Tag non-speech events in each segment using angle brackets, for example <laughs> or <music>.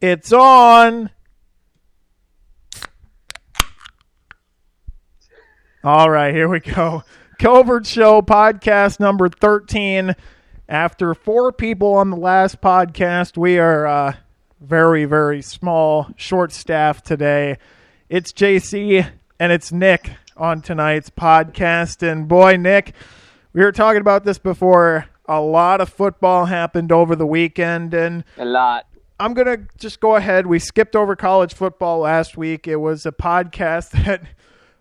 It's on. All right, here we go. Covert Show podcast number 13. After four people on the last podcast, we are uh, very, very small, short staff today. It's JC and it's Nick on tonight's podcast. And boy, Nick, we were talking about this before. A lot of football happened over the weekend, and A lot. I'm going to just go ahead. We skipped over college football last week. It was a podcast <laughs> that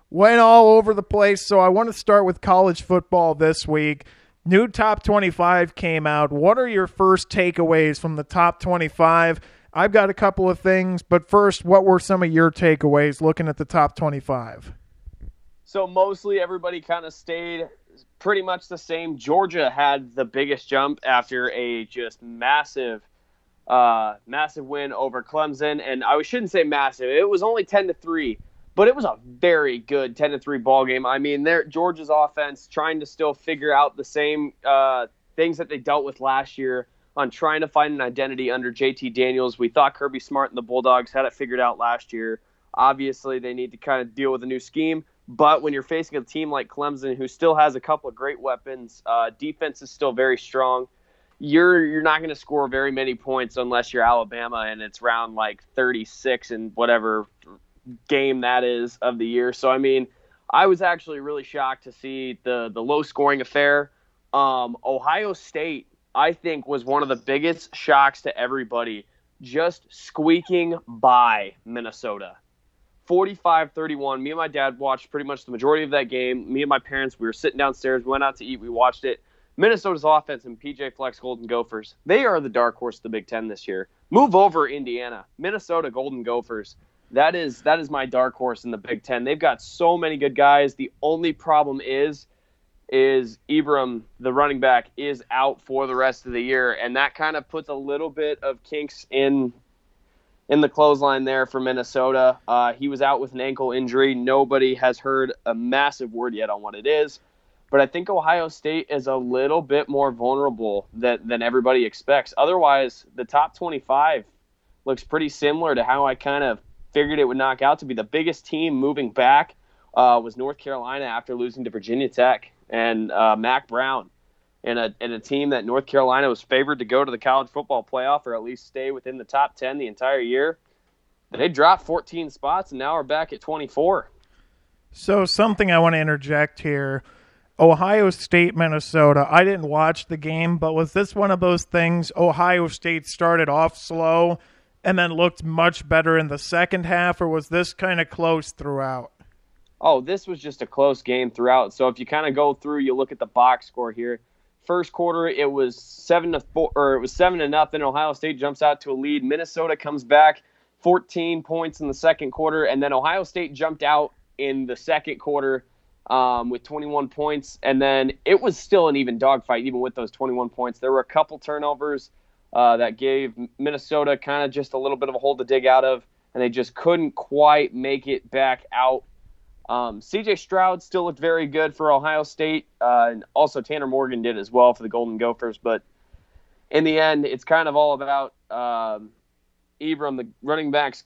went all over the place. So I want to start with college football this week. New top 25 came out. What are your first takeaways from the top 25? I've got a couple of things, but first, what were some of your takeaways looking at the top 25? So mostly everybody kind of stayed pretty much the same. Georgia had the biggest jump after a just massive, uh, massive win over Clemson, and I shouldn't say massive. It was only ten to three, but it was a very good ten to three ball game. I mean, there Georgia's offense trying to still figure out the same uh, things that they dealt with last year on trying to find an identity under JT Daniels. We thought Kirby Smart and the Bulldogs had it figured out last year. Obviously, they need to kind of deal with a new scheme. But when you're facing a team like Clemson, who still has a couple of great weapons, uh, defense is still very strong. You're you're not going to score very many points unless you're Alabama and it's round like 36 in whatever game that is of the year. So I mean, I was actually really shocked to see the the low scoring affair. Um, Ohio State, I think, was one of the biggest shocks to everybody, just squeaking by Minnesota. 45 31. Me and my dad watched pretty much the majority of that game. Me and my parents, we were sitting downstairs, we went out to eat, we watched it. Minnesota's offense and PJ Fleck's Golden Gophers, they are the dark horse of the Big Ten this year. Move over Indiana. Minnesota Golden Gophers. That is that is my dark horse in the Big Ten. They've got so many good guys. The only problem is is Ibrahim, the running back, is out for the rest of the year, and that kind of puts a little bit of kinks in in the clothesline there for Minnesota. Uh, he was out with an ankle injury. Nobody has heard a massive word yet on what it is. But I think Ohio State is a little bit more vulnerable than, than everybody expects. Otherwise, the top 25 looks pretty similar to how I kind of figured it would knock out to be. The biggest team moving back uh, was North Carolina after losing to Virginia Tech and uh, Mack Brown and a, and a team that North Carolina was favored to go to the college football playoff or at least stay within the top 10 the entire year. They dropped 14 spots and now are back at 24. So, something I want to interject here Ohio State, Minnesota. I didn't watch the game, but was this one of those things? Ohio State started off slow and then looked much better in the second half, or was this kind of close throughout? Oh, this was just a close game throughout. So, if you kind of go through, you look at the box score here first quarter it was seven to four or it was seven to nothing ohio state jumps out to a lead minnesota comes back 14 points in the second quarter and then ohio state jumped out in the second quarter um, with 21 points. And then it was still an even dogfight even with those 21 points. There were a couple turnovers uh, that gave minnesota kind of just a little bit of a hole to dig out of and they just couldn't quite make it back out. Um, CJ Stroud still looked very good for Ohio State, uh, and also Tanner Morgan did as well for the Golden Gophers. But in the end, it's kind of all about um, Ibrahim, the running backs,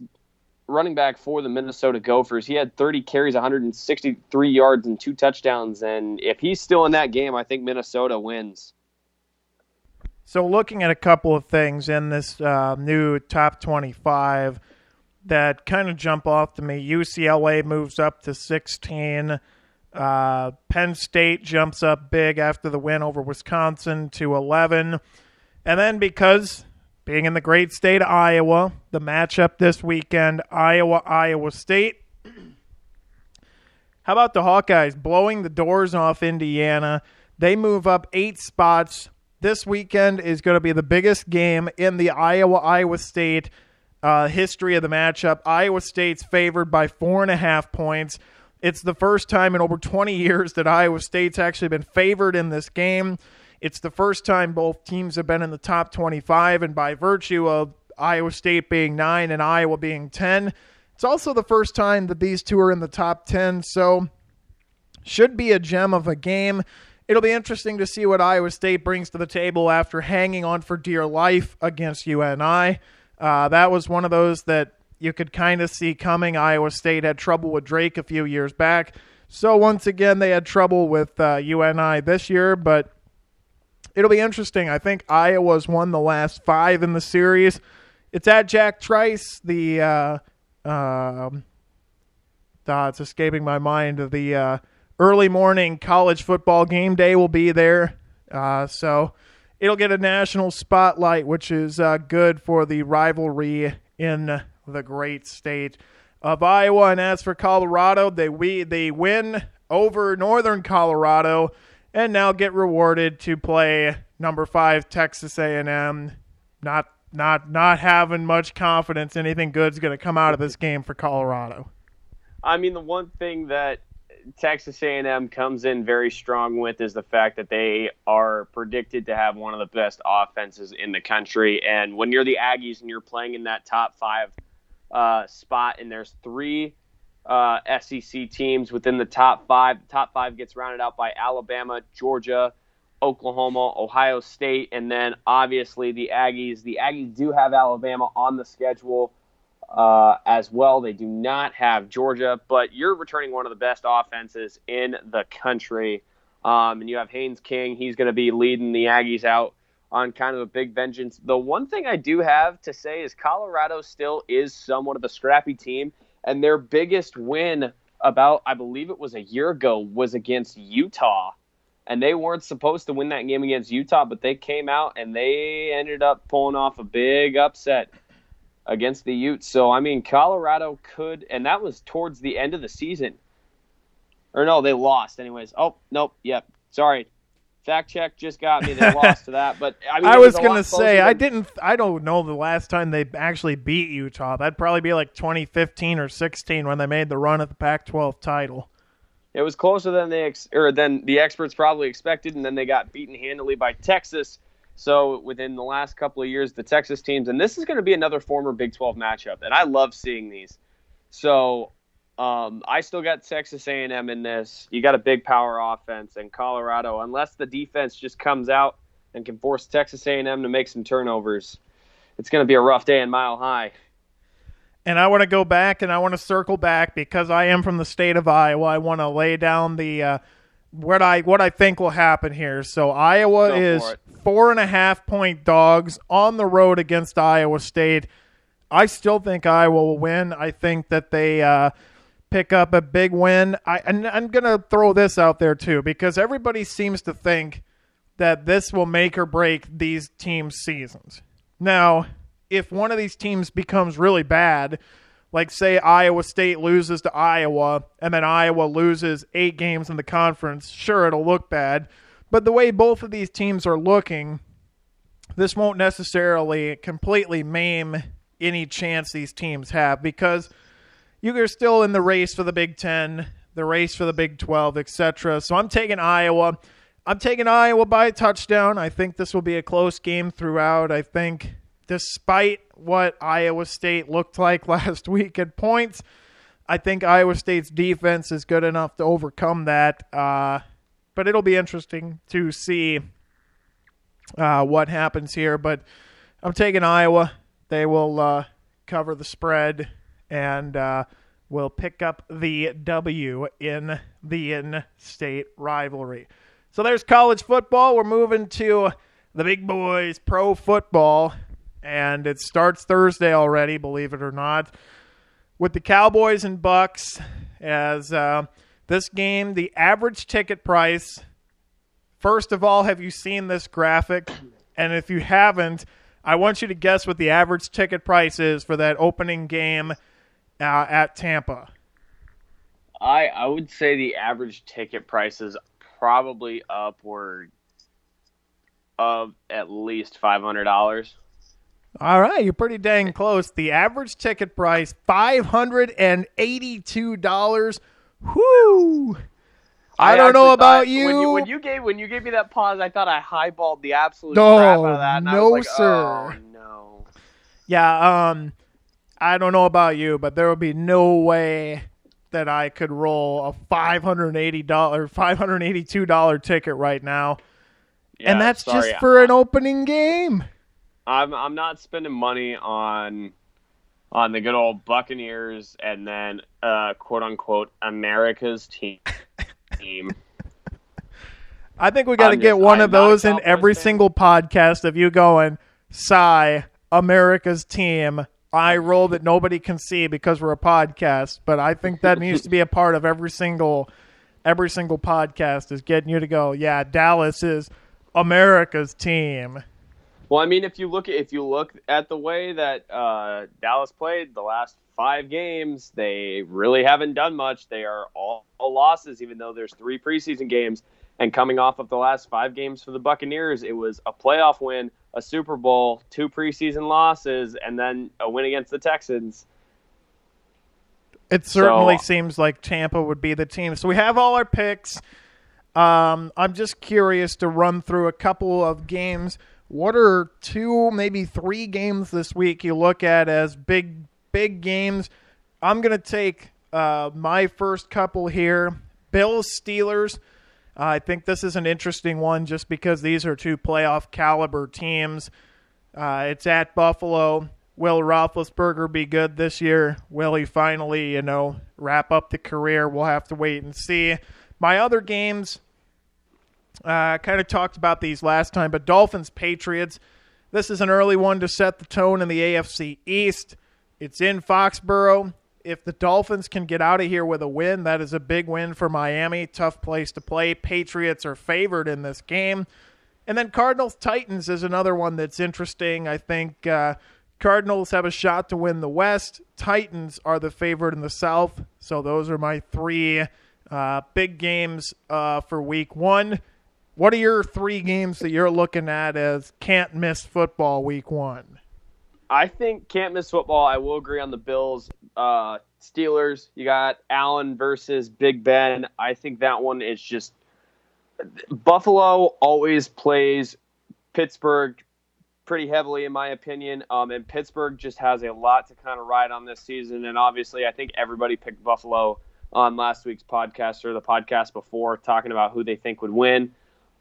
running back for the Minnesota Gophers. He had 30 carries, 163 yards, and two touchdowns. And if he's still in that game, I think Minnesota wins. So, looking at a couple of things in this uh, new top 25 that kind of jump off to me. UCLA moves up to 16. Uh, Penn State jumps up big after the win over Wisconsin to 11. And then because being in the great state of Iowa, the matchup this weekend, Iowa Iowa State. How about the Hawkeyes blowing the doors off Indiana? They move up 8 spots. This weekend is going to be the biggest game in the Iowa Iowa State uh, history of the matchup. Iowa State's favored by four and a half points. It's the first time in over 20 years that Iowa State's actually been favored in this game. It's the first time both teams have been in the top 25, and by virtue of Iowa State being 9 and Iowa being 10, it's also the first time that these two are in the top 10. So, should be a gem of a game. It'll be interesting to see what Iowa State brings to the table after hanging on for dear life against UNI. Uh, that was one of those that you could kind of see coming. Iowa State had trouble with Drake a few years back. So once again, they had trouble with uh, UNI this year, but it'll be interesting. I think Iowa's won the last five in the series. It's at Jack Trice, the uh, uh, it's escaping my mind. The uh, early morning college football game day will be there, uh, so it'll get a national spotlight, which is uh, good for the rivalry in the great state of Iowa. And as for Colorado, they we they win over Northern Colorado, and now get rewarded to play number five Texas A&M. Not not not having much confidence anything good's going to come out of this game for Colorado. I mean, the one thing that Texas A&M comes in very strong with is the fact that they are predicted to have one of the best offenses in the country. And when you're the Aggies and you're playing in that top five uh, spot, and there's three uh, SEC teams within the top five, the top five gets rounded out by Alabama, Georgia, Oklahoma, Ohio State, and then obviously the Aggies. The Aggies do have Alabama on the schedule uh, as well. They do not have Georgia, but you're returning one of the best offenses in the country. Um, and you have Haynes King. He's going to be leading the Aggies out on kind of a big vengeance. The one thing I do have to say is Colorado still is somewhat of a scrappy team, and their biggest win about, I believe it was a year ago, was against Utah. And they weren't supposed to win that game against Utah, but they came out and they ended up pulling off a big upset against the Utes. So I mean, Colorado could, and that was towards the end of the season. Or no, they lost anyways. Oh nope, yep. Sorry, fact check just got me. They <laughs> lost to that, but I mean, I was gonna say than... I didn't. I don't know the last time they actually beat Utah. That'd probably be like 2015 or 16 when they made the run at the Pac-12 title. It was closer than they ex- or than the experts probably expected, and then they got beaten handily by Texas so within the last couple of years, the Texas teams, and this is going to be another former Big 12 matchup, and I love seeing these. So um, I still got Texas A&M in this. You got a big power offense, and Colorado, unless the defense just comes out and can force Texas A&M to make some turnovers, it's going to be a rough day in Mile High. And I want to go back and I want to circle back because I am from the state of Iowa. I want to lay down the uh, what I what I think will happen here. So Iowa is four and a half point dogs on the road against Iowa State. I still think Iowa will win. I think that they uh, pick up a big win. I and I'm gonna throw this out there too because everybody seems to think that this will make or break these teams' seasons. Now, if one of these teams becomes really bad like say Iowa State loses to Iowa and then Iowa loses eight games in the conference, sure it'll look bad. But the way both of these teams are looking, this won't necessarily completely maim any chance these teams have because you're still in the race for the Big Ten, the race for the Big Twelve, etc. So I'm taking Iowa. I'm taking Iowa by a touchdown. I think this will be a close game throughout. I think despite what Iowa State looked like <laughs> last week at points. I think Iowa State's defense is good enough to overcome that. Uh, but it'll be interesting to see uh, what happens here. But I'm taking Iowa. They will uh, cover the spread and uh, will pick up the W in the in-state rivalry. So there's college football. We're moving to the big boys, pro football and it starts Thursday already, believe it or not, with the Cowboys and Bucks. As uh, this game, the average ticket price. First of all, have you seen this graphic? And if you haven't, I want you to guess what the average ticket price is for that opening game uh, at Tampa. I I would say the average ticket price is probably upward of at least five hundred dollars. All right, you're pretty dang close. The average ticket price five hundred and eighty-two dollars. Whoo! I, I don't know about you. When, you. when you gave when you gave me that pause, I thought I highballed the absolute no, crap out of that. no, like, sir. Oh, no. Yeah. Um, I don't know about you, but there would be no way that I could roll a five hundred eighty dollar, five hundred eighty-two dollar ticket right now, yeah, and that's sorry. just for an opening game. I'm I'm not spending money on on the good old Buccaneers and then uh, quote unquote America's team. team. <laughs> I think we got to get just- one I'm of those in every fan. single podcast of you going, "Sigh, America's team." I roll that nobody can see because we're a podcast, but I think that <laughs> needs to be a part of every single every single podcast is getting you to go, "Yeah, Dallas is America's team." Well, I mean, if you look at if you look at the way that uh, Dallas played the last five games, they really haven't done much. They are all, all losses, even though there's three preseason games. And coming off of the last five games for the Buccaneers, it was a playoff win, a Super Bowl, two preseason losses, and then a win against the Texans. It certainly So- seems like Tampa would be the team. So we have all our picks. Um, I'm just curious to run through a couple of games. What are two, maybe three games this week you look at as big, big games? I'm going to take uh, my first couple here Bills, Steelers. I think this is an interesting one just because these are two playoff caliber teams. Uh, it's at Buffalo. Will Roethlisberger be good this year? Will he finally, you know, wrap up the career? We'll have to wait and see. My other games, uh, kind of talked about these last time, but Dolphins Patriots. This is an early one to set the tone in the AFC East. It's in Foxborough. If the Dolphins can get out of here with a win, that is a big win for Miami. Tough place to play. Patriots are favored in this game. And then Cardinals Titans is another one that's interesting. I think uh, Cardinals have a shot to win the West. Titans are the favorite in the South. So those are my three uh, big games uh, for week one. What are your three games that you're looking at as can't miss football week one? I think can't miss football. I will agree on the Bills, uh, Steelers. You got Allen versus Big Ben. I think that one is just Buffalo always plays Pittsburgh pretty heavily, in my opinion. Um, and Pittsburgh just has a lot to kind of ride on this season. And obviously, I think everybody picked Buffalo on last week's podcast or the podcast before, talking about who they think would win.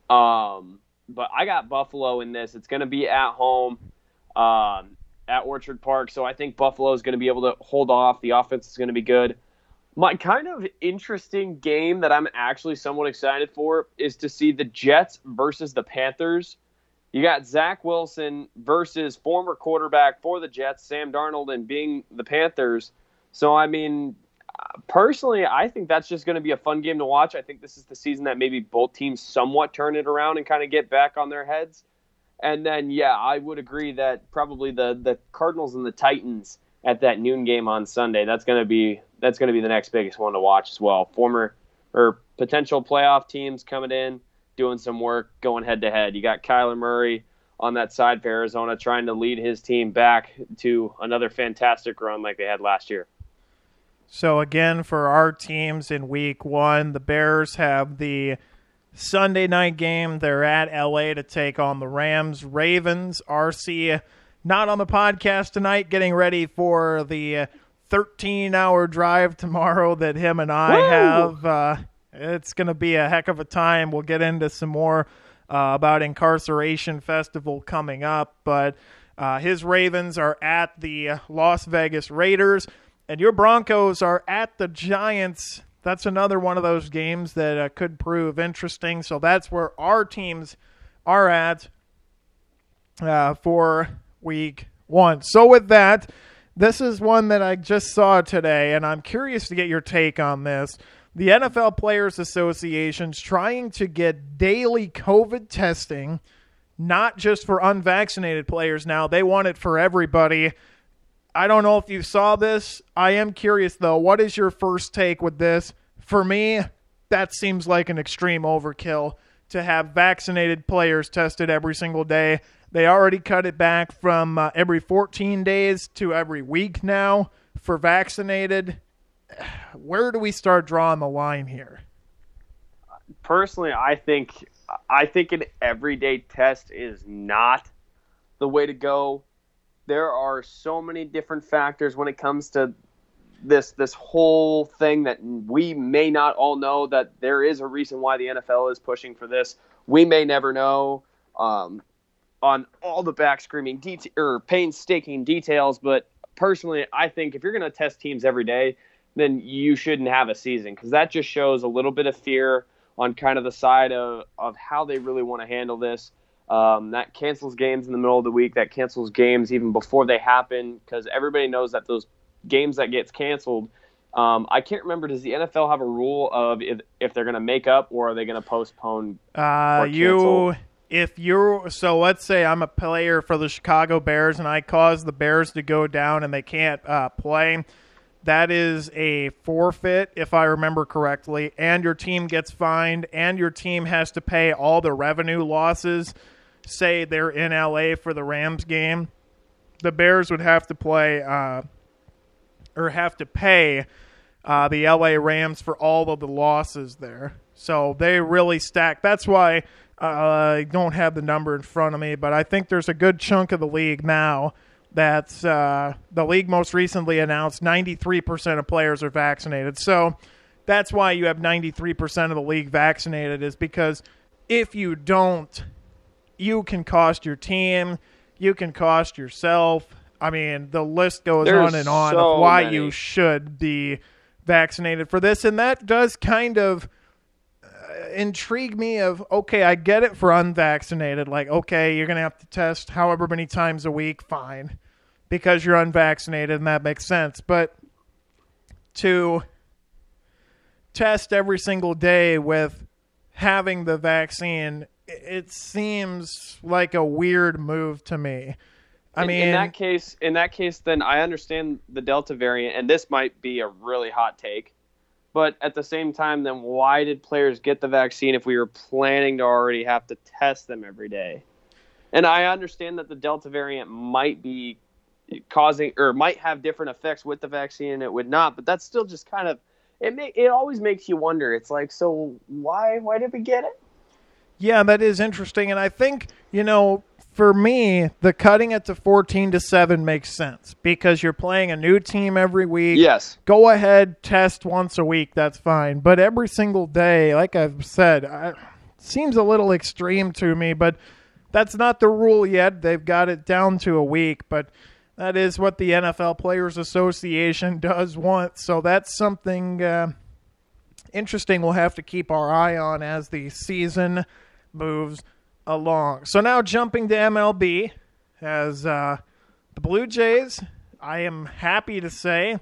Um, but I got Buffalo in this. It's going to be at home. Um, at Orchard Park. So I think Buffalo is going to be able to hold off. The offense is going to be good. My kind of interesting game that I'm actually somewhat excited for is to see the Jets versus the Panthers. You got Zach Wilson versus former quarterback for the Jets, Sam Darnold, and being the Panthers. So, I mean, personally, I think that's just going to be a fun game to watch. I think this is the season that maybe both teams somewhat turn it around and kind of get back on their heads. And then, yeah, I would agree that probably the the Cardinals and the Titans at that noon game on Sunday. That's gonna be that's gonna be the next biggest one to watch as well. Former or potential playoff teams coming in, doing some work, going head to head. You got Kyler Murray on that side for Arizona, trying to lead his team back to another fantastic run like they had last year. So again, for our teams in week one, the Bears have the Sunday night game. They're at LA to take on the Rams. Ravens, RC, not on the podcast tonight, getting ready for the 13 hour drive tomorrow that him and I Woo! have. Uh, it's going to be a heck of a time. We'll get into some more uh, about Inkcarceration Festival coming up, but uh, his Ravens are at the Las Vegas Raiders, and your Broncos are at the Giants that's another one of those games that uh, could prove interesting. So that's where our teams are at uh, for week one. So with that, this is one that I just saw today, and I'm curious to get your take on this. The NFL Players Association's trying to get daily COVID testing, not just for unvaccinated players now. They want it for everybody. I don't know if you saw this. I am curious though. What is your first take with this? For me, that seems like an extreme overkill to have vaccinated players tested every single day. They already cut it back from uh, every 14 days to every week now for vaccinated. <sighs> Where do we start drawing the line here? personally, I think I think an everyday test is not the way to go. There are so many different factors when it comes to this this whole thing that we may not all know that there is a reason why the NFL is pushing for this. We may never know. Um, on all the back screaming detail or painstaking details, but personally, I think if you're going to test teams every day, then you shouldn't have a season because that just shows a little bit of fear on kind of the side of, of how they really want to handle this. Um, that cancels games in the middle of the week. That cancels games even before they happen because everybody knows that those games that gets canceled. Um, I can't remember. Does the NFL have a rule of if, if they're going to make up or are they going to postpone? Uh, you, if you're so, let's say I'm a player for the Chicago Bears and I cause the Bears to go down and they can't uh, play. That is a forfeit, if I remember correctly, and your team gets fined, and your team has to pay all the revenue losses say they're in LA for the Rams game, the Bears would have to play uh, or have to pay uh, the LA Rams for all of the losses there. So they really stack. That's why uh, I don't have the number in front of me, but I think there's a good chunk of the league now that uh, the league most recently announced 93% of players are vaccinated. So that's why you have 93% of the league vaccinated, is because if you don't you can cost your team, you can cost yourself. I mean, the list goes There's on and on so of why many. you should be vaccinated for this, and that does kind of uh, intrigue me. Of okay, I get it for unvaccinated. Like, okay, you're gonna have to test however many times a week, fine, because you're unvaccinated, and that makes sense. But to test every single day with having the vaccine it seems like a weird move to me. I in, mean, in that case, in that case, then I understand the Delta variant, and this might be a really hot take. But at the same time, then why did players get the vaccine if we were planning to already have to test them every day? And I understand that the Delta variant might be causing or might have different effects with the vaccine and it would not, but that's still just kind of it. May, it always makes you wonder. It's like, so why why did we get it? Yeah, that is interesting, and I think you know, for me, the cutting it to fourteen to seven makes sense because you're playing a new team every week. Yes. Go ahead, test once a week. That's fine, but every single day, like I've said, I, seems a little extreme to me. But that's not the rule yet. They've got it down to a week, but. That is what the NFL Players Association <laughs> does want. So that's something uh, interesting we'll have to keep our eye on as the season moves along. So now jumping to MLB, as uh, the Blue Jays, I am happy to say,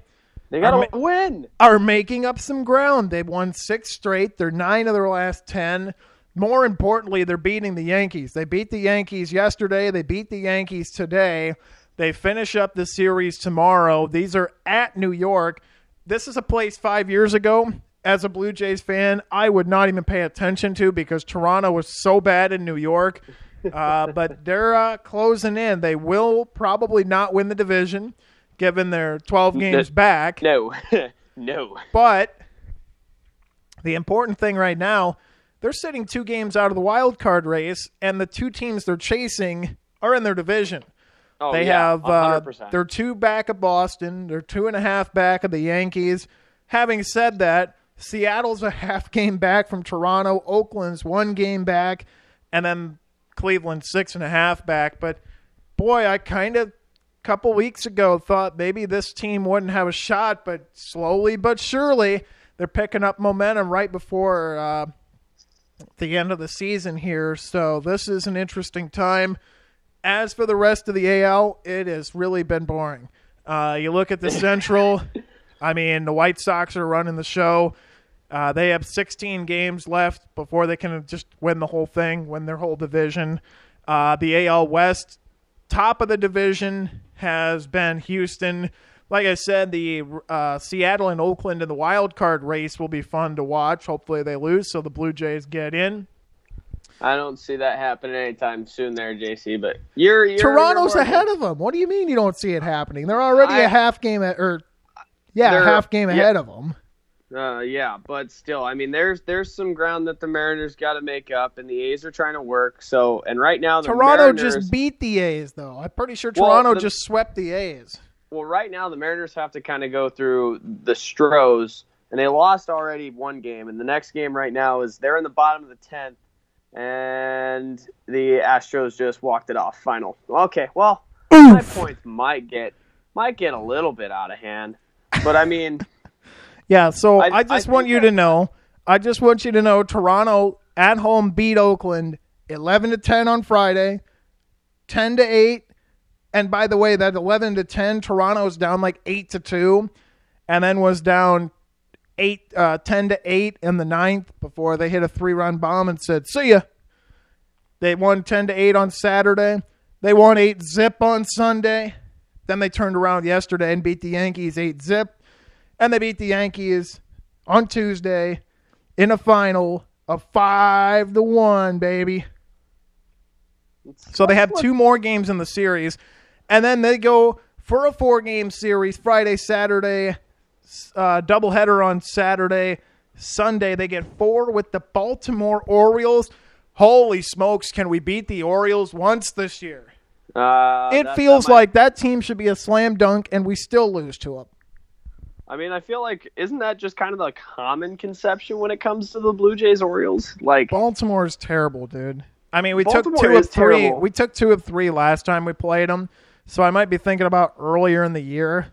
They got to win. are making up some ground. They've won six straight. They're nine of their last ten. More importantly, they're beating the Yankees. They beat the Yankees yesterday. They beat the Yankees today. They finish up the series tomorrow. These are at New York. This is a place five years ago. As a Blue Jays fan, I would not even pay attention to because Toronto was so bad in New York. Uh, <laughs> but they're uh, closing in. They will probably not win the division, given they're 12 games back. No, <laughs> no. But the important thing right now, they're sitting two games out of the wild card race, and the two teams they're chasing are in their division. Oh, they yeah, have uh, they're two back of Boston. They're two and a half back of the Yankees. Having said that, Seattle's a half game back from Toronto. Oakland's one game back, and then Cleveland six and a half back. But boy, I kind of couple weeks ago thought maybe this team wouldn't have a shot, but slowly but surely they're picking up momentum right before uh, the end of the season here. So this is an interesting time. As for the rest of the AL, it has really been boring. Uh, you look at the Central. <laughs> I mean, the White Sox are running the show. Uh, they have 16 games left before they can just win the whole thing, win their whole division. Uh, the AL West, top of the division, has been Houston. Like I said, the uh, Seattle and Oakland in the wild card race will be fun to watch. Hopefully, they lose so the Blue Jays get in. I don't see that happening anytime soon, there, JC. But you're, you're Toronto's you're ahead of them. What do you mean you don't see it happening? They're already I- a half game at, or yeah, a half game yeah. ahead of them. Uh, yeah, but still, I mean, there's there's some ground that the Mariners got to make up, and the A's are trying to work. So, and right now, the Toronto Mariners, just beat the A's, though. I'm pretty sure Well, Toronto the- just swept the A's. well, right now the Mariners have to kind of go through the Stros, and they lost already one game, and the next game right now is they're in the bottom of the tenth, and the Astros just walked it off. Final. Okay, well, my points might get might get a little bit out of hand, but I mean, Yeah, so I, I- just I want you to know. I just want you to know Toronto at home beat Oakland 11 to 10 on Friday, 10 to 8. And by the way, that 11 to 10, Toronto's down like 8 to 2 and then was down 8 uh, 10 to 8 in the ninth before they hit a three-run bomb and said, "See ya." They won 10 to 8 on Saturday. They won 8 zip on Sunday. Then they turned around yesterday and beat the Yankees 8 zip and they beat the Yankees on Tuesday in a final of five to one, baby. So they have two more games in the series, and then they go for a four-game series Friday, Saturday, uh, doubleheader on Saturday, Sunday. They get four with the Baltimore Orioles. Holy smokes! Can we beat the Orioles once this year? uh, It that- feels that might- like that team should be a slam dunk, and we still lose to them. I mean, I feel like isn't that just kind of the common conception when it comes to the Blue Jays Orioles? Like, Baltimore is terrible, dude. I mean, we Baltimore took two of three. terrible. We took two of three last time we played them, so I might be thinking about earlier in the year.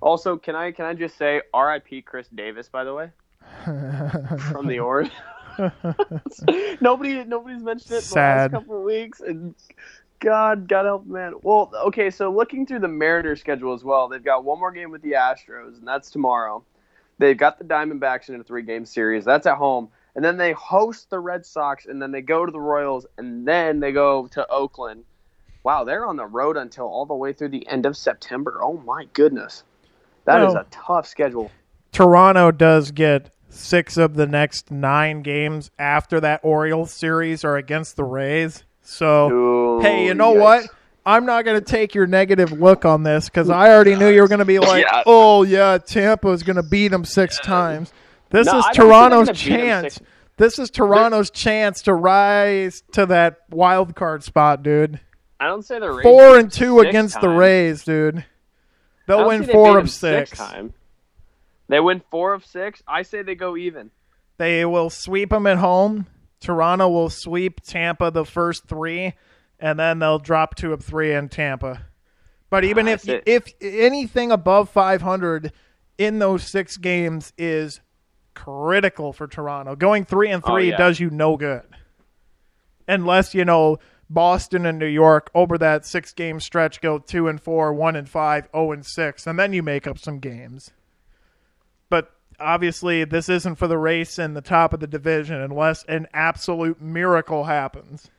also, can I can I just say R.I.P. Chris Davis, by the way, <laughs> from the Orioles. <laughs> <laughs> Nobody nobody's mentioned it in Sad. the last couple of weeks, and God, God help man. Well, okay, so looking through the Mariners schedule as well, they've got one more game with the Astros, and that's tomorrow. They've got the Diamondbacks in a three-game series. That's at home, and then they host the Red Sox, and then they go to the Royals, and then they go to Oakland. Wow, they're on the road until all the way through the end of September. Oh my goodness, that is No. a tough schedule. Toronto does get six of the next nine games after that Orioles series are against the Rays. So, Ooh, hey, you know yikes. what? I'm not going to take your negative look on this because I already knew you were going to be <laughs> like, Yeah. "Oh yeah, Tampa's going to beat them six times." This No, is I don't think they're Toronto's gonna beat 'em chance. This is Toronto's chance to rise to that wild card spot, dude. I don't say the Rays Four and two six against the. Rays, dude. They'll win four of them six. time. They win four of six. I say they go even. They will sweep them at home. Toronto will sweep Tampa the first three, and then they'll drop two of three in Tampa. But even Ah, if it. if anything above 500 in those six games is critical for Toronto. Going three and Oh, three yeah. does you no good, unless you know Boston and New York over that six game stretch go two and four, one and five, zero and six, and then you make up some games. But obviously, this isn't for the race in the top of the division unless an absolute miracle happens.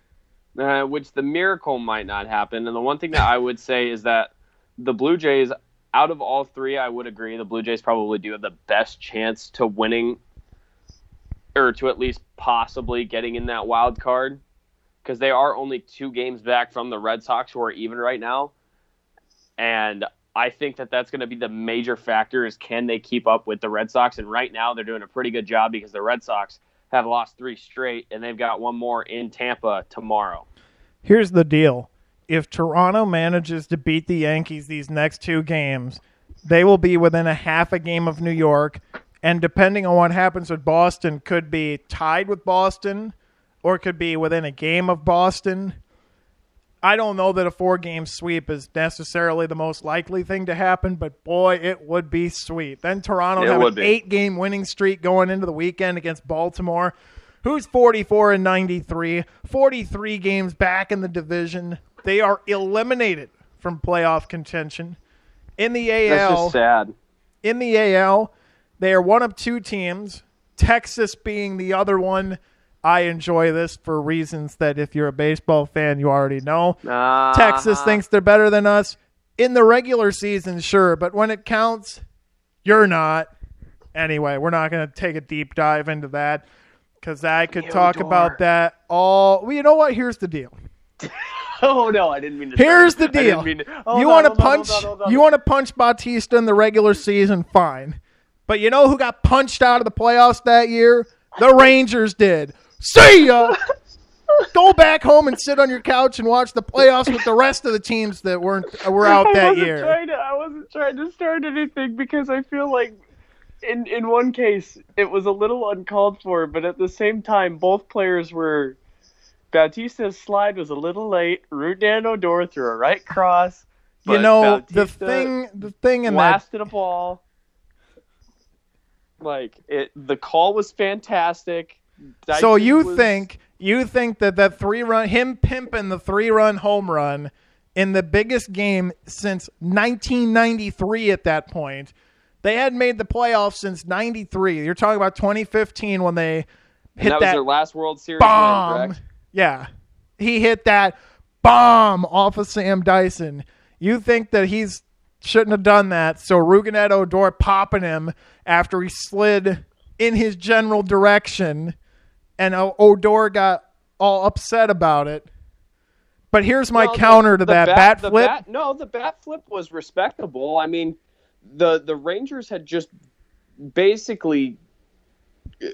uh, which the miracle might not happen. And the one thing that I would say is that the Blue Jays, out of all three, I would agree the Blue Jays probably do have the best chance to winning, or to at least possibly getting in that wild card, because they are only two games back from the Red Sox, who are even right now. And I think that that's going to be the major factor is can they keep up with the Red Sox? And right now they're doing a pretty good job because the Red Sox have lost three straight, and they've got one more in Tampa tomorrow. Here's the deal. If Toronto manages to beat the Yankees these next two games, they will be within a half a game of New York. And depending on what happens with Boston, could be tied with Boston or could be within a game of Boston. I don't know that a four game sweep is necessarily the most likely thing to happen, but boy, it would be sweet. Then Toronto have an be. eight game winning streak going into the weekend against Baltimore, who's 44 and 93, 43 games back in the division. They are eliminated from playoff contention. In the AL, sad. in the AL, they are one of two teams, Texas being the other one. I enjoy this for reasons that if you're a baseball fan, you already know. Uh, Texas thinks they're better than us in the regular season, sure, but when it counts, you're not. Anyway, we're not going to take a deep dive into that because I could talk about that all. Well, you know what? Here's the deal. <laughs> Oh no, I didn't mean to. Here's the deal. to- you want to on, punch? hold on, hold on. You want to punch Bautista in the regular season? Fine, but you know who got punched out of the playoffs that year? The <laughs> Rangers did. See ya. <laughs> Go back home and sit on your couch and watch the playoffs with the rest of the teams that weren't were out I that wasn't year. Trying to, I wasn't trying to start anything because I feel like, in in one case, it was a little uncalled for, but at the same time, both players were Bautista's slide was a little late. Rougned Odor threw a right cross. You but know the thing, the thing in that blasted a ball. Like it, the call was fantastic. So you was- think you think that that three run him pimping the three run home run in the biggest game since 1993 at that point. They hadn't made the playoffs since 93. You're talking about 2015 when they and hit that was their last World Series bomb. correct? Yeah. He hit that bomb off of Sam Dyson. You think that he's shouldn't have done that, so Rougned Odor popping him after he slid in his general direction and Odor got all upset about it. But here's my counter to the that bat, the flip. bat- no, the bat flip was respectable. I mean, the the Rangers had just basically uh,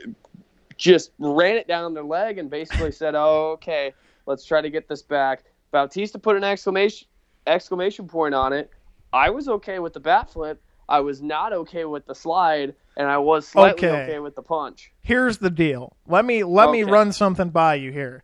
just ran it down their leg and basically <laughs> said, oh, "Okay, let's try to get this back." Bautista put an exclamation exclamation point on it. I was okay with the bat flip. I was not okay with the slide, and I was slightly Okay. okay, with the punch. Here's the deal. Let me let me run something by you here.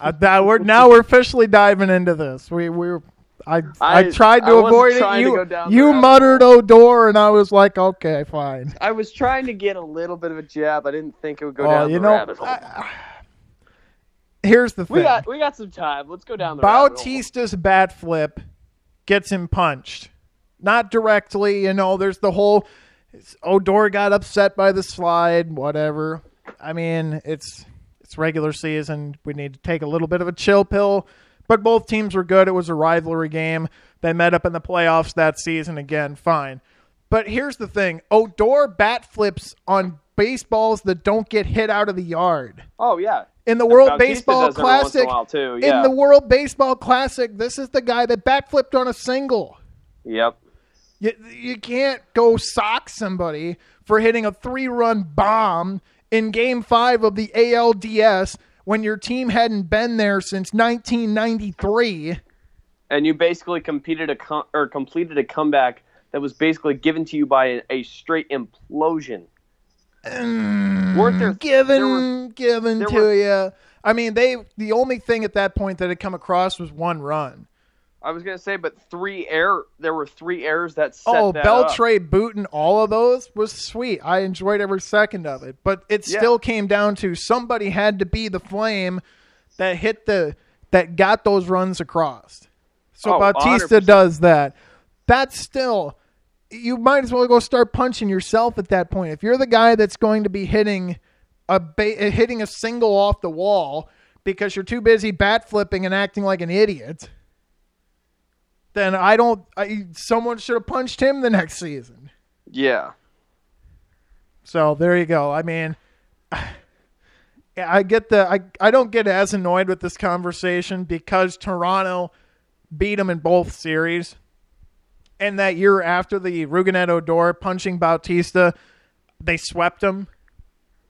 Uh, that we're now we're officially diving into this. We we I, I I- tried to I avoid it. You go down the you muttered Odor, and I was like, okay, fine. I was trying to get a little bit of a jab. I didn't think it would go Oh, down you the know, rabbit hole. I- here's the thing. we got we got some time. Let's go down the. Bautista's bat flip gets him punched. Not directly, you know, there's the whole Odor oh, got upset by the slide, whatever. I mean, it's it's regular season. We need to take a little bit of a chill pill. But both teams were good. It was a rivalry game. They met up in the playoffs that season again. Fine. But here's the thing. Odor bat flips on baseballs that don't get hit out of the yard Oh yeah, in the World Bautista Baseball once in Classic. In the World Baseball Classic, this is the guy that bat flipped on a single. yep. You, you can't go sock somebody for hitting a three run bomb in game five of the ALDS when your team hadn't been there since 1993. And you basically competed a com- or completed a comeback that was basically given to you by a, a straight implosion. Mm, Weren't there Given, there were- given there to were- you. I mean, they the only thing at that point that had come across was one run. I was gonna say, but three air. There were three errors that set Oh, that up. Beltré booting all of those was sweet. I enjoyed every second of it. But it Yeah. still came down to somebody had to be the flame that hit the that got those runs across. So Oh, Bautista 100%. does that. That's still you might as well go start punching yourself at that point. If you're the guy that's going to be hitting a ba- hitting a single off the wall because you're too busy bat flipping and acting like an idiot, then I don't. I, someone should have punched him the next season. Yeah. So there you go. I mean, <sighs> I get the. I I don't get as annoyed with this conversation because Toronto beat them in both series, and that year after the Rougned Odor punching Bautista, they swept them.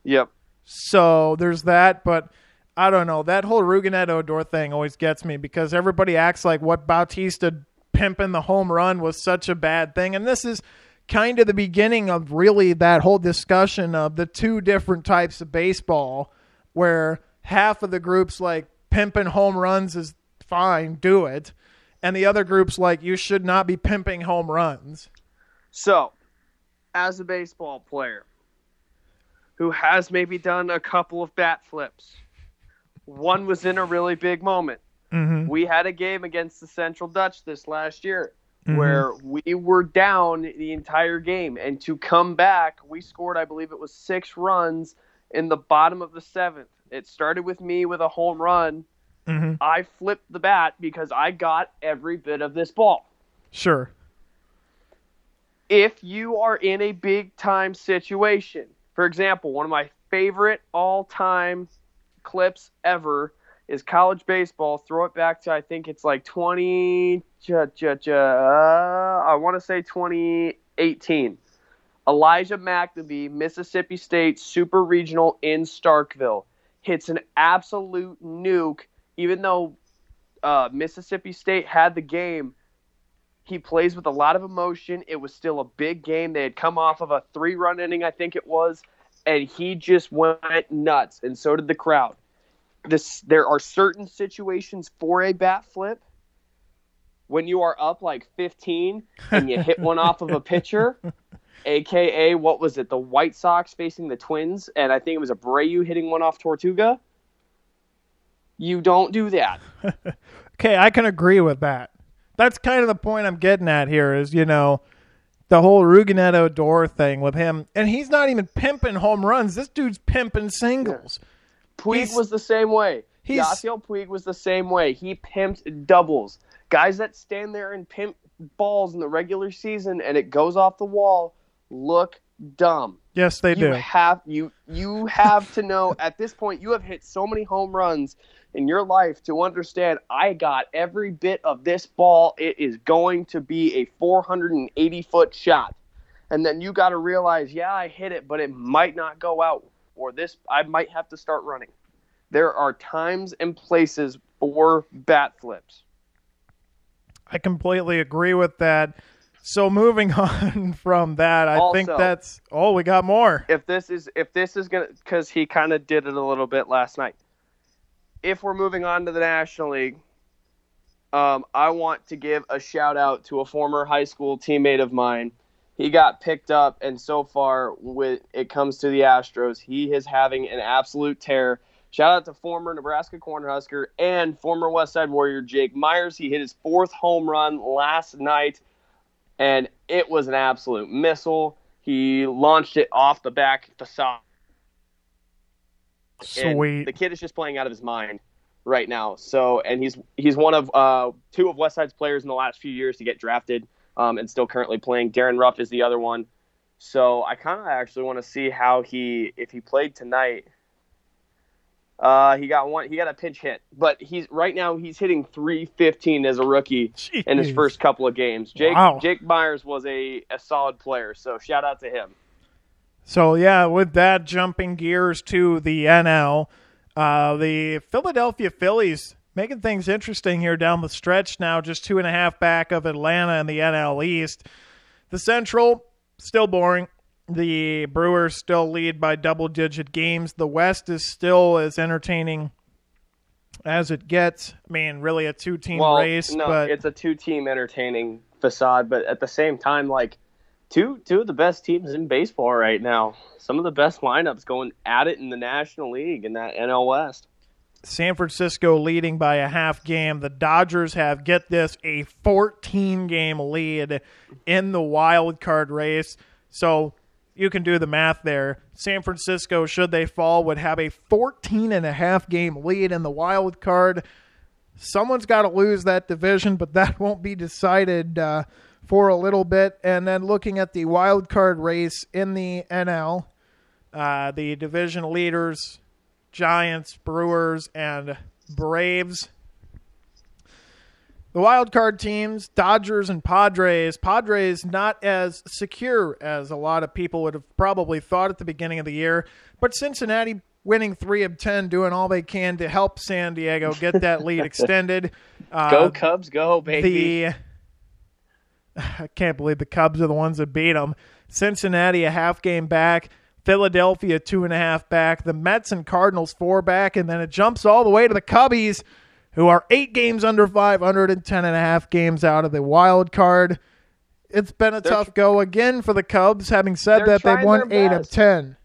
Yep. So there's that, but I don't know. That whole Rougned Odor thing always gets me because everybody acts like what Bautista pimping the home run was such a bad thing. And this is kind of the beginning of really that whole discussion of the two different types of baseball where half of the groups like pimping home runs is fine, do it. And the other groups like you should not be pimping home runs. So, as a baseball player who has maybe done a couple of bat flips, one was in a really big moment. Mm-hmm. We had a game against the Central Dutch this last year Mhm. where we were down the entire game, and to come back, we scored, I believe it was six runs in the bottom of the seventh. It started with me with a home run. Mm-hmm. I flipped the bat because I got every bit of this ball. Sure. if you are in a big time situation, for example, one of my favorite all time clips ever is college baseball. Throw it back to I think it's like 20, ja, ja, ja, I want to say 2018. Elijah MacNamee, Mississippi State Super Regional in Starkville, hits an absolute nuke, even though uh, Mississippi State had the game he plays with a lot of emotion. It was still a big game. They had come off of a three run inning, I think it was, and he just went nuts, and so did the crowd. This there are certain situations for a bat flip when you are up like 15 and you hit one off of a pitcher, <laughs> aka what was it, the White Sox facing the Twins, and I think it was a Abreu hitting one off Tortuga. You don't do that. <laughs> okay, I can agree with that. That's kind of the point I'm getting at here is, you know, the whole Rougned Odor thing with him. And he's not even pimping home runs. This dude's pimping singles. Puig he's, was the same way. Yasiel Puig was the same way. He pimped doubles. Guys that stand there and pimp balls in the regular season and it goes off the wall look dumb. Yes, they you do. Have you you have to know at this point you have hit so many home runs in your life to understand I got every bit of this ball. It is going to be a 480 foot shot. And then you got to realize, yeah, I hit it, but it might not go out or this I might have to start running. There are times and places for bat flips. I completely agree with that. So moving <laughs> on from that, I also, think that's oh, we got more. If this is if this is gonna because he kind of did it a little bit last night. If we're moving on to the National League, um, I want to give a shout out to a former high school teammate of mine. He got picked up, and so far, when it comes to the Astros, he is having an absolute tear. Shout out to former Nebraska Cornhusker and former West Side Warrior Jake Meyers. He hit his fourth home run last night, and it was an absolute missile. He launched it off the back facade. Sweet. And the kid is just playing out of his mind right now. So, and he's he's one of uh, two of West Side's players in the last few years to get drafted, um, and still currently playing. Darin Ruf is the other one. So, I kind of actually want to see how he, if he played tonight, uh, he got one. He got a pinch hit, but he's right now he's hitting 315 as a rookie Jeez. in his first couple of games. Jake wow. Jake Meyers was a, a solid player, so shout out to him. So yeah, with that, jumping gears to the NL, uh, the Philadelphia Phillies making things interesting here down the stretch. Now, just two and a half back of Atlanta in the NL East. The Central still boring. The Brewers still lead by double digit games. The West is still as entertaining as it gets. I mean, really a two team well, race. No, but... it's a two team entertaining facade, but at the same time, like two two of the best teams in baseball right now. Some of the best lineups going at it in the National League in that NL West. San Francisco leading by a half game. The Dodgers have get this a 14 game lead in the wild card race. So you can do the math there. San Francisco, should they fall, would have a 14 and a half game lead in the wild card. Someone's got to lose that division, but that <laughs> won't be decided uh, for a little bit. And then looking at the wild card race in the NL, uh, the division leaders, Giants, Brewers, and Braves the wild card teams, Dodgers and Padres. Padres not as secure as a lot of people would have probably thought at the beginning of the year, but Cincinnati winning three of ten, doing all they can to help San Diego get that lead <laughs> extended. Uh, go Cubs, go baby! The <laughs> I can't believe the Cubs are the ones that beat them. Cincinnati a half game back. Philadelphia two and a half back. The Mets and Cardinals four back, and then it jumps all the way to the Cubbies who are eight games under 500 and 10 and a half games out of the wild card. It's been a they're tough go again for the Cubs. Having said that, they've won eight of 10.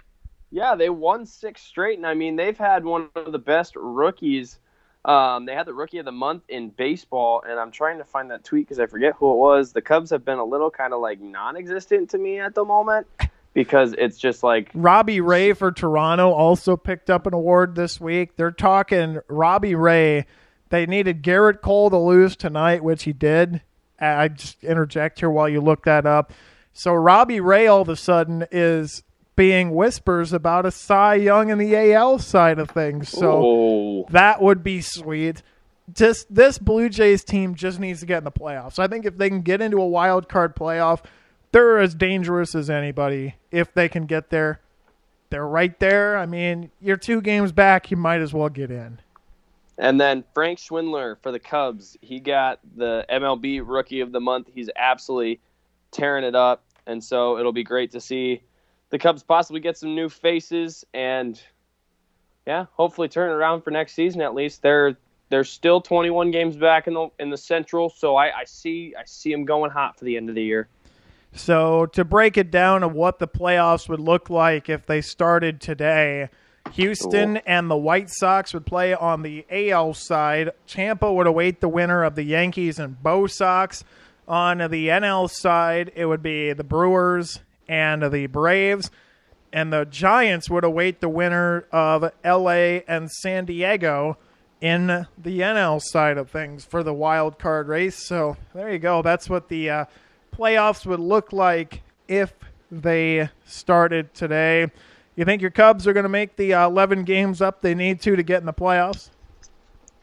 Yeah, they won six straight. And I mean, they've had one of the best rookies. Um, they had the rookie of the month in baseball, and I'm trying to find that tweet because I forget who it was. The Cubs have been a little kind of like non existent to me at the moment because it's just like Robbie Ray for Toronto also picked up an award this week. They're talking Robbie Ray they needed Gerrit Cole to lose tonight, which he did. I just interject here while you look that up. So Robbie Ray all of a sudden is being whispers about a Cy Young in the AL side of things. So Ooh. that would be sweet. Just this Blue Jays team just needs to get in the playoffs. I think if they can get into a wild card playoff, they're as dangerous as anybody. If they can get there, they're right there. I mean, you're two games back. You might as well get in. And then Frank Schwindel for the Cubs, he got the MLB Rookie of the Month. He's absolutely tearing it up, and so it'll be great to see the Cubs possibly get some new faces and yeah, hopefully turn it around for next season at least. They're they're still 21 games back in the in the Central, so I, I see I see them going hot for the end of the year. So to break it down of what the playoffs would look like if they started today, Houston Cool. and the White Sox would play on the AL side. Tampa would await the winner of the Yankees and Bo Sox. On the NL side, it would be the Brewers and the Braves. And the Giants would await the winner of LA and San Diego in the NL side of things for the wild card race. So there you go. That's what the uh, playoffs would look like if they started today. You think your Cubs are going to make the uh, 11 games up they need to to get in the playoffs?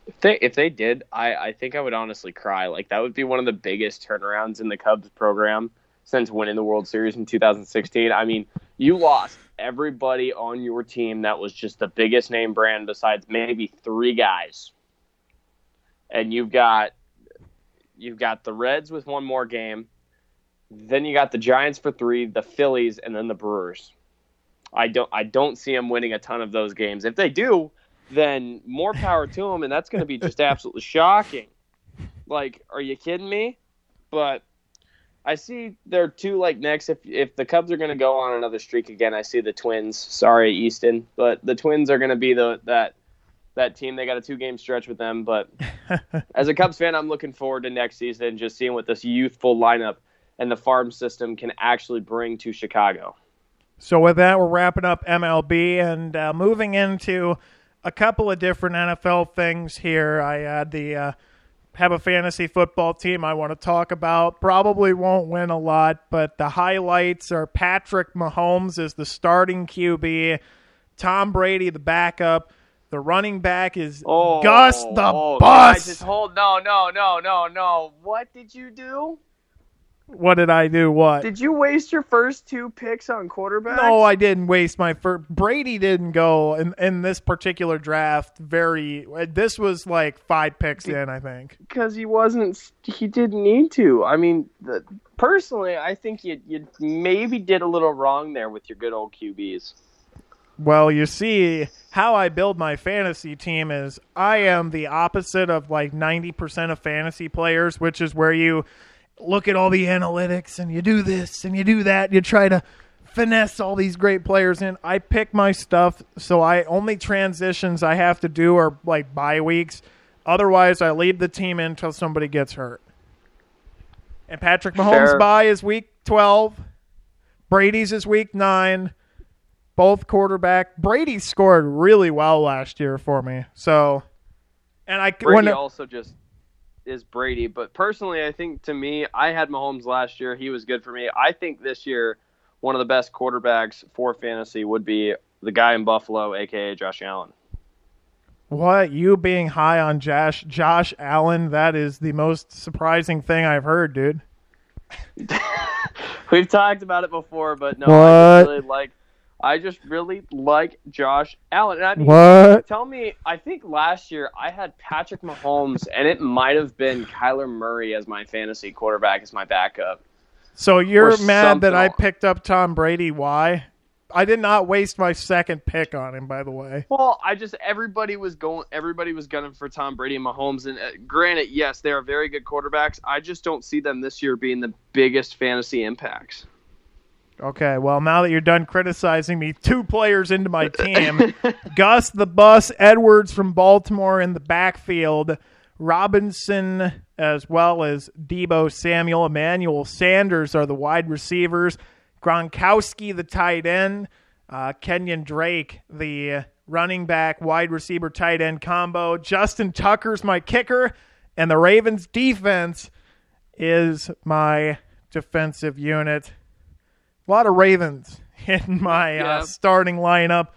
If they if they did, I, I think I would honestly cry. Like that would be one of the biggest turnarounds in the Cubs program since winning the World Series in 2016. I mean, you lost everybody on your team that was just the biggest name brand besides maybe three guys. And you've got you've got the Reds with one more game. Then you got the Giants for 3, the Phillies and then the Brewers. I don't I don't see them winning a ton of those games. If they do, then more power to them, and that's going to be just <laughs> absolutely shocking. Like, are you kidding me? But I see they're two like next. If if the Cubs are going to go on another streak again, I see the Twins. Sorry, Easton, but the Twins are going to be the that that team. They got a two game stretch with them. But <laughs> as a Cubs fan, I'm looking forward to next season, just seeing what this youthful lineup and the farm system can actually bring to Chicago. So with that, we're wrapping up MLB and uh, moving into a couple of different NFL things here. I had the uh, have a fantasy football team I want to talk about. Probably won't win a lot, but the highlights are Patrick Mahomes is the starting QB, Tom Brady the backup. The running back is Oh, Gus the oh, Bus. I just hold no, no, no, no, no. What did you do? What did I do? What? Did you waste your first two picks on quarterbacks? No, I didn't waste my first. Brady didn't go in, in this particular draft. Very. This was like five picks in, I think. because he wasn't. He didn't need to. I mean, the, personally, I think you you maybe did a little wrong there with your good old QBs. Well, you see, how I build my fantasy team is I am the opposite of like 90% of fantasy players, which is where you look at all the analytics and you do this and you do that. And you try to finesse all these great players in. I pick my stuff, so I only transitions I have to do are like bye weeks. Otherwise, I leave the team in until somebody gets hurt. And Patrick Mahomes' Fair. bye is week 12. Brady's is week 9 both quarterback. Brady scored really well last year for me. So, and I Brady when also just is Brady, but personally, I think to me, I had Mahomes last year. He was good for me. I think this year, one of the best quarterbacks for fantasy would be the guy in Buffalo, aka Josh Allen. what you being high on Josh Josh Allen, that is the most surprising thing I've heard, dude. <laughs> We've talked about it before, but no, I What? just really like. I just really like Josh Allen. And I mean, What? Tell me, I think last year I had Patrick Mahomes, and it might have been Kyler Murray as my fantasy quarterback as my backup. So you're Or mad that I picked up Tom Brady? Why? I did not waste my second pick on him, by the way. Well, I just everybody was going, everybody was gunning for Tom Brady and Mahomes, and uh, granted, yes, they are very good quarterbacks. I just don't see them this year being the biggest fantasy impacts. Okay, well, now that you're done criticizing me, two players into my team. <laughs> Gus the Bus Edwards from Baltimore in the backfield, Robinson as well as Deebo Samuel, Emmanuel Sanders are the wide receivers, Gronkowski the tight end, uh, Kenyan Drake the running back, wide receiver, tight end combo, Justin Tucker's my kicker, and the Ravens defense is my defensive unit. A lot of Ravens <laughs> in my Yeah. uh, starting lineup.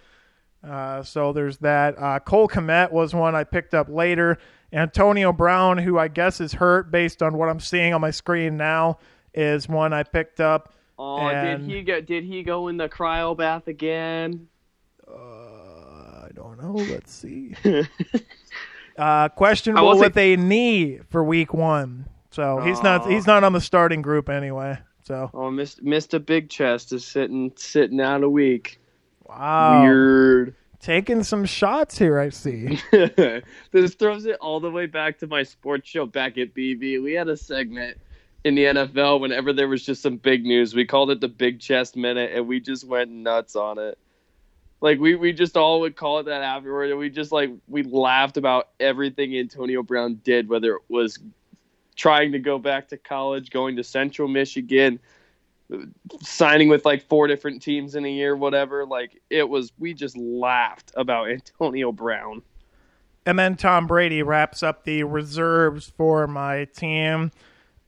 Uh, so there's that. Uh, Cole Kmet was one I picked up later. Antonio Brown, who I guess is hurt based on what I'm seeing on my screen now, is one I picked up. Oh, And- did he go? Did he go in the cryo bath again? Uh, I don't know. <laughs> Let's see. uh, questionable with a knee for week one. So he's not he's not on the starting group anyway. So Oh, missed missed a big chest is sitting sitting out a week. wow. Weird. taking some shots here. I see. <laughs> this throws it all the way back to my sports show back at BB. We had a segment in the NFL whenever there was just some big news. We called it the Big Chest Minute, and we just went nuts on it. Like we, we just all would call it that afterward, and we just like we laughed about everything Antonio Brown did, whether it was trying to go back to college, going to Central Michigan, signing with like four different teams in a year, whatever. Like it was, we just laughed about Antonio Brown. And then Tom Brady wraps up the reserves for my team.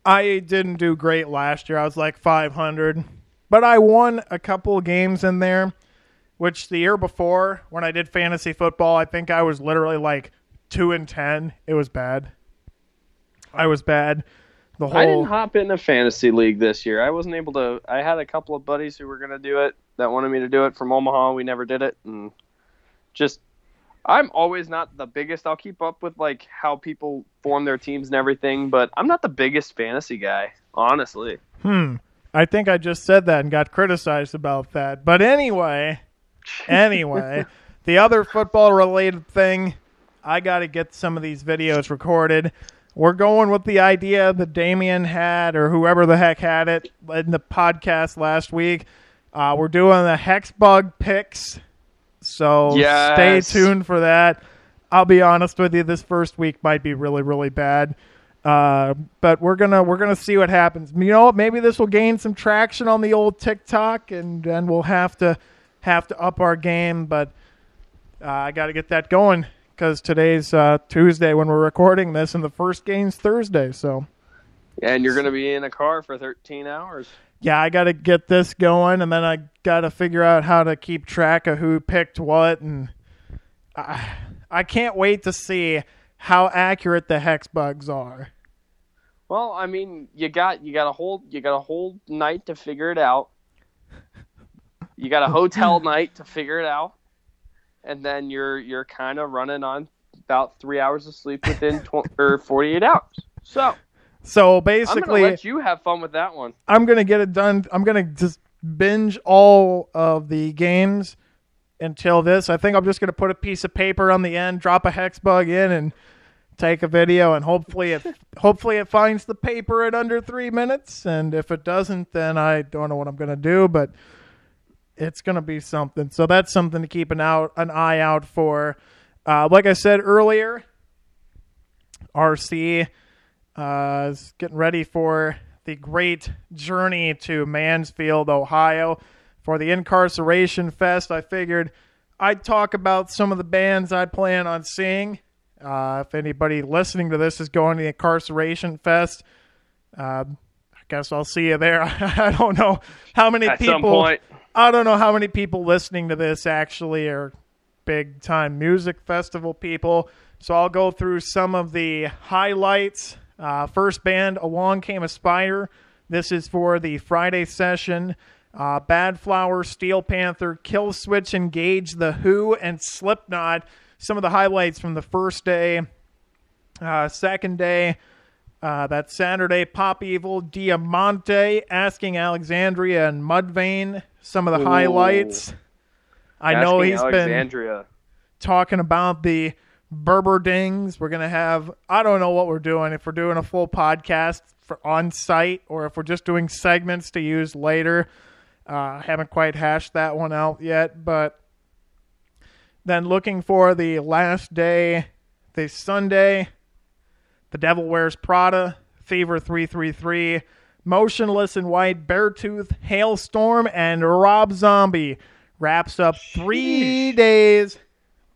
I didn't do great last year. I was like 500, but I won a couple games in there, which the year before when I did fantasy football, I think I was literally like 2 and 10. It was bad. I was bad. The whole I didn't hop in a fantasy league this year. I wasn't able to. I had a couple of buddies who were going to do it that wanted me to do it from Omaha. We never did it, and just I'm always not the biggest. I'll keep up with like how people form their teams and everything, but I'm not the biggest fantasy guy, honestly. Hmm. I think I just said that and got criticized about that. But anyway, <laughs> anyway, the other football related thing, I got to get some of these videos recorded. We're going with the idea that Damien had, or whoever the heck had it in the podcast last week. Uh, we're doing the Hexbug picks, so Yes. stay tuned for that. I'll be honest with you, this first week might be really, really bad. Uh, but we're gonna we're gonna see what happens. You know what? Maybe this will gain some traction on the old TikTok, and and we'll have to have to up our game. But uh, I got to get that going because today's uh, Tuesday when we're recording this, and the first game's Thursday. So And you're going to be in a car for 13 hours. yeah, I got to get this going, and then I got to figure out how to keep track of who picked what, and I, I can't wait to see how accurate the hex bugs are. Well, I mean, you got you got a whole you got a whole night to figure it out. You got a hotel <laughs> night to figure it out, and then you're you're kind of running on about three hours of sleep within tw- or 48 hours. So So basically I'm gonna let you have fun with that one. I'm gonna get it done. I'm gonna just binge all of the games until this. I think I'm just gonna put a piece of paper on the end, drop a hex bug in, and take a video. And hopefully, it <laughs> hopefully it finds the paper at under three minutes. And if it doesn't, then I don't know what I'm gonna do. But it's gonna be something. So that's something to keep an out an eye out for. Uh, like I said earlier, RC uh, is getting ready for the great journey to Mansfield, Ohio for the Inkcarceration Fest. I figured I'd talk about some of the bands I plan on seeing. Uh, if anybody listening to this is going to the Inkcarceration Fest, uh, I guess I'll see you there. <laughs> I don't know how many At people. I don't know how many people listening to this actually are big time music festival people. So I'll go through some of the highlights. Uh, first band, Along Came a Spider. This is for the Friday session. Uh, Badflower, Steel Panther, Killswitch Engage, The Who, and Slipknot. Some of the highlights from the first day. Uh, second day, uh, that Saturday, Pop Evil, Diamante, Asking Alexandria, and Mudvayne. Some of the Ooh. highlights. I know Asking he's been talking about the Berberdings. We're gonna have I don't know what we're doing if we're doing a full podcast for on site or if we're just doing segments to use later. Uh, haven't quite hashed that one out yet, but then looking for the last day, the Sunday, the Devil Wears Prada, Fever three three three, Motionless in White, Beartooth, Halestorm, and Rob Zombie wraps up three days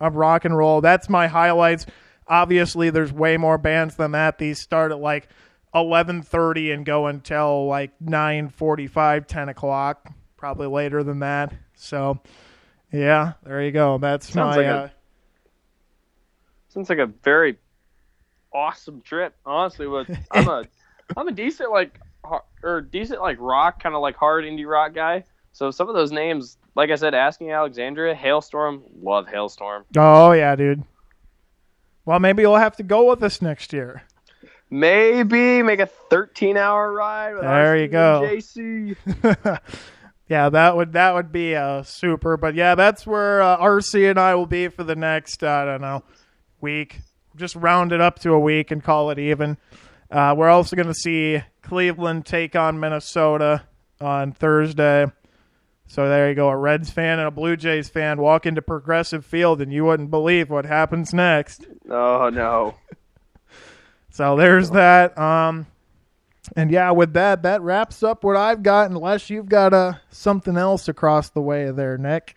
of rock and roll. That's my highlights. Obviously, there's way more bands than that. These start at like 11:30 and go until like 9:45, 10 o'clock, probably later than that. So, yeah, there you go. That's Sounds my. like a- uh, Sounds like a very awesome trip. Honestly, with I'm a <laughs> I'm a decent like or decent like rock kind of like hard indie rock guy. So some of those names, like I said, asking Alexandria, Halestorm, love Halestorm. oh yeah, dude. Well, maybe you'll have to go with us next year. Maybe make a 13 hour ride. With There you go. JC. <laughs> Yeah, that would that would be uh, super. But yeah, that's where uh, RC and I will be for the next I don't know week. Just round it up to a week and call it even. Uh, we're also going to see Cleveland take on Minnesota on Thursday. So there you go. A Reds fan and a Blue Jays fan walk into Progressive Field, and you wouldn't believe what happens next. Oh no. <laughs> So there's that. Um, and yeah, with that, that wraps up what I've got. Unless you've got uh, something else across the way there, Nick.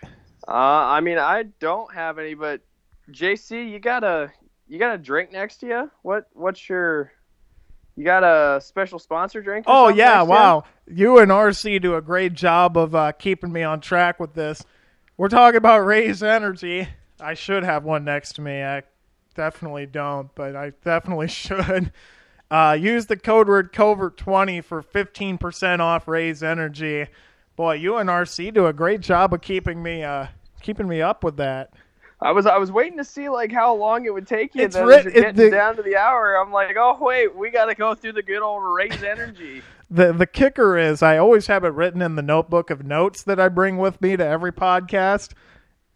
Uh, I mean, I don't have any, but JC, you got a you got a drink next to you. What what's your you got a special sponsor drink? Oh yeah, next to you? wow! You and RC do a great job of uh, keeping me on track with this. We're talking about Raze Energy. I should have one next to me. I definitely don't, but I definitely <laughs> should. Uh, use the code word covert20 for 15% off Raze Energy. Boy, you and RC do a great job of keeping me uh, keeping me up with that. I was I was waiting to see like how long it would take you. It's then writ- it- getting the- down to the hour. I'm like, oh wait, we got to go through the good old raze energy. <laughs> the the kicker is I always have it written in the notebook of notes that I bring with me to every podcast,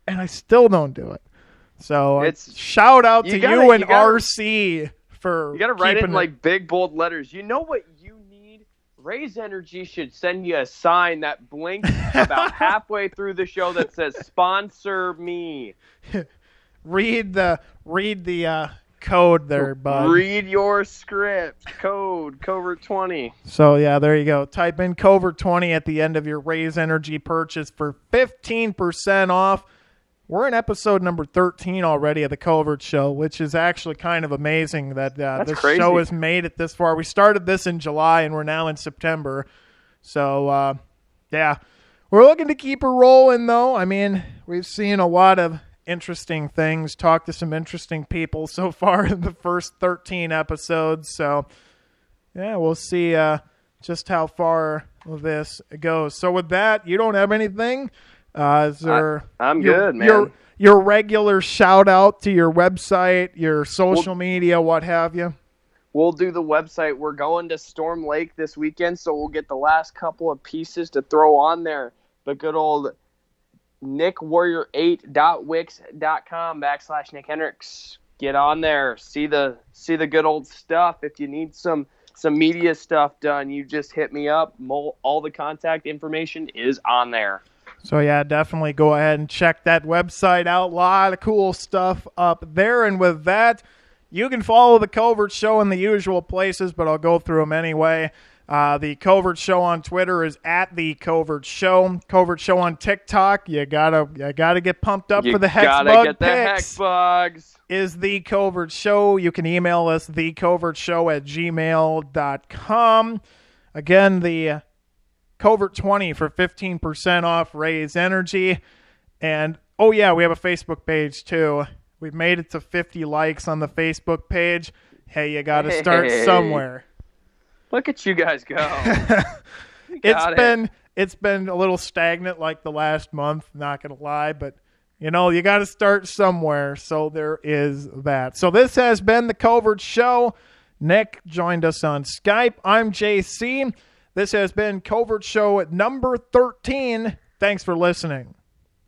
and I still don't do it. So It's- shout out you to gotta- you and you gotta- RC for You got to write it in like big bold letters. You know what? Raze Energy should send you a sign that blinks about <laughs> halfway through the show that says "Sponsor me." <laughs> read the read the uh, code there, bud. Read your script. Code covert twenty. So yeah, there you go. Type in Covert twenty at the end of your Raze Energy purchase for fifteen percent off. We're in episode number thirteen already of the Covert Show, which is actually kind of amazing that uh, this crazy. show has made it this far. We started this in July and we're now in September. So uh, yeah, we're looking to keep it rolling though. I mean, we've seen a lot of interesting things, talked to some interesting people <laughs> so far in the first thirteen episodes. So yeah, we'll see uh, just how far this goes. So with that, you don't have anything. Uh, is there? I'm your, good, man. Your your regular shout out to your website, your social media, what have you. We'll do the website. We're going to Storm Lake this weekend, so we'll get the last couple of pieces to throw on there. But good old nickwarrior8.wix.com backslash Nick Hendricks. Get on there. See the see the good old stuff. If you need some some media stuff done, you just hit me up. All the contact information is on there. So yeah, definitely go ahead and check that website out. A lot of cool stuff up there. And with that, you can follow the Covert Show in the usual places, but I'll go through them anyway. Uh, the Covert Show on Twitter is at the Covert Show. Covert Show on TikTok. You gotta you gotta get pumped up You for the hex gotta bug get the hex bugs. is the covert show you can email us the covert show at gmail.com again the covert 20 for 15% off raze energy. And oh yeah we have a facebook page too. We've made it to 50 likes on the facebook page. Hey you gotta start Hey. somewhere. Look at you guys go. <laughs> You it's it. been it's been a little stagnant like the last month not gonna lie but you know you got to start somewhere. So there is that. So this has been the covert show. Nick joined us on skype. I'm jc this has been covert show at number 13 thanks for listening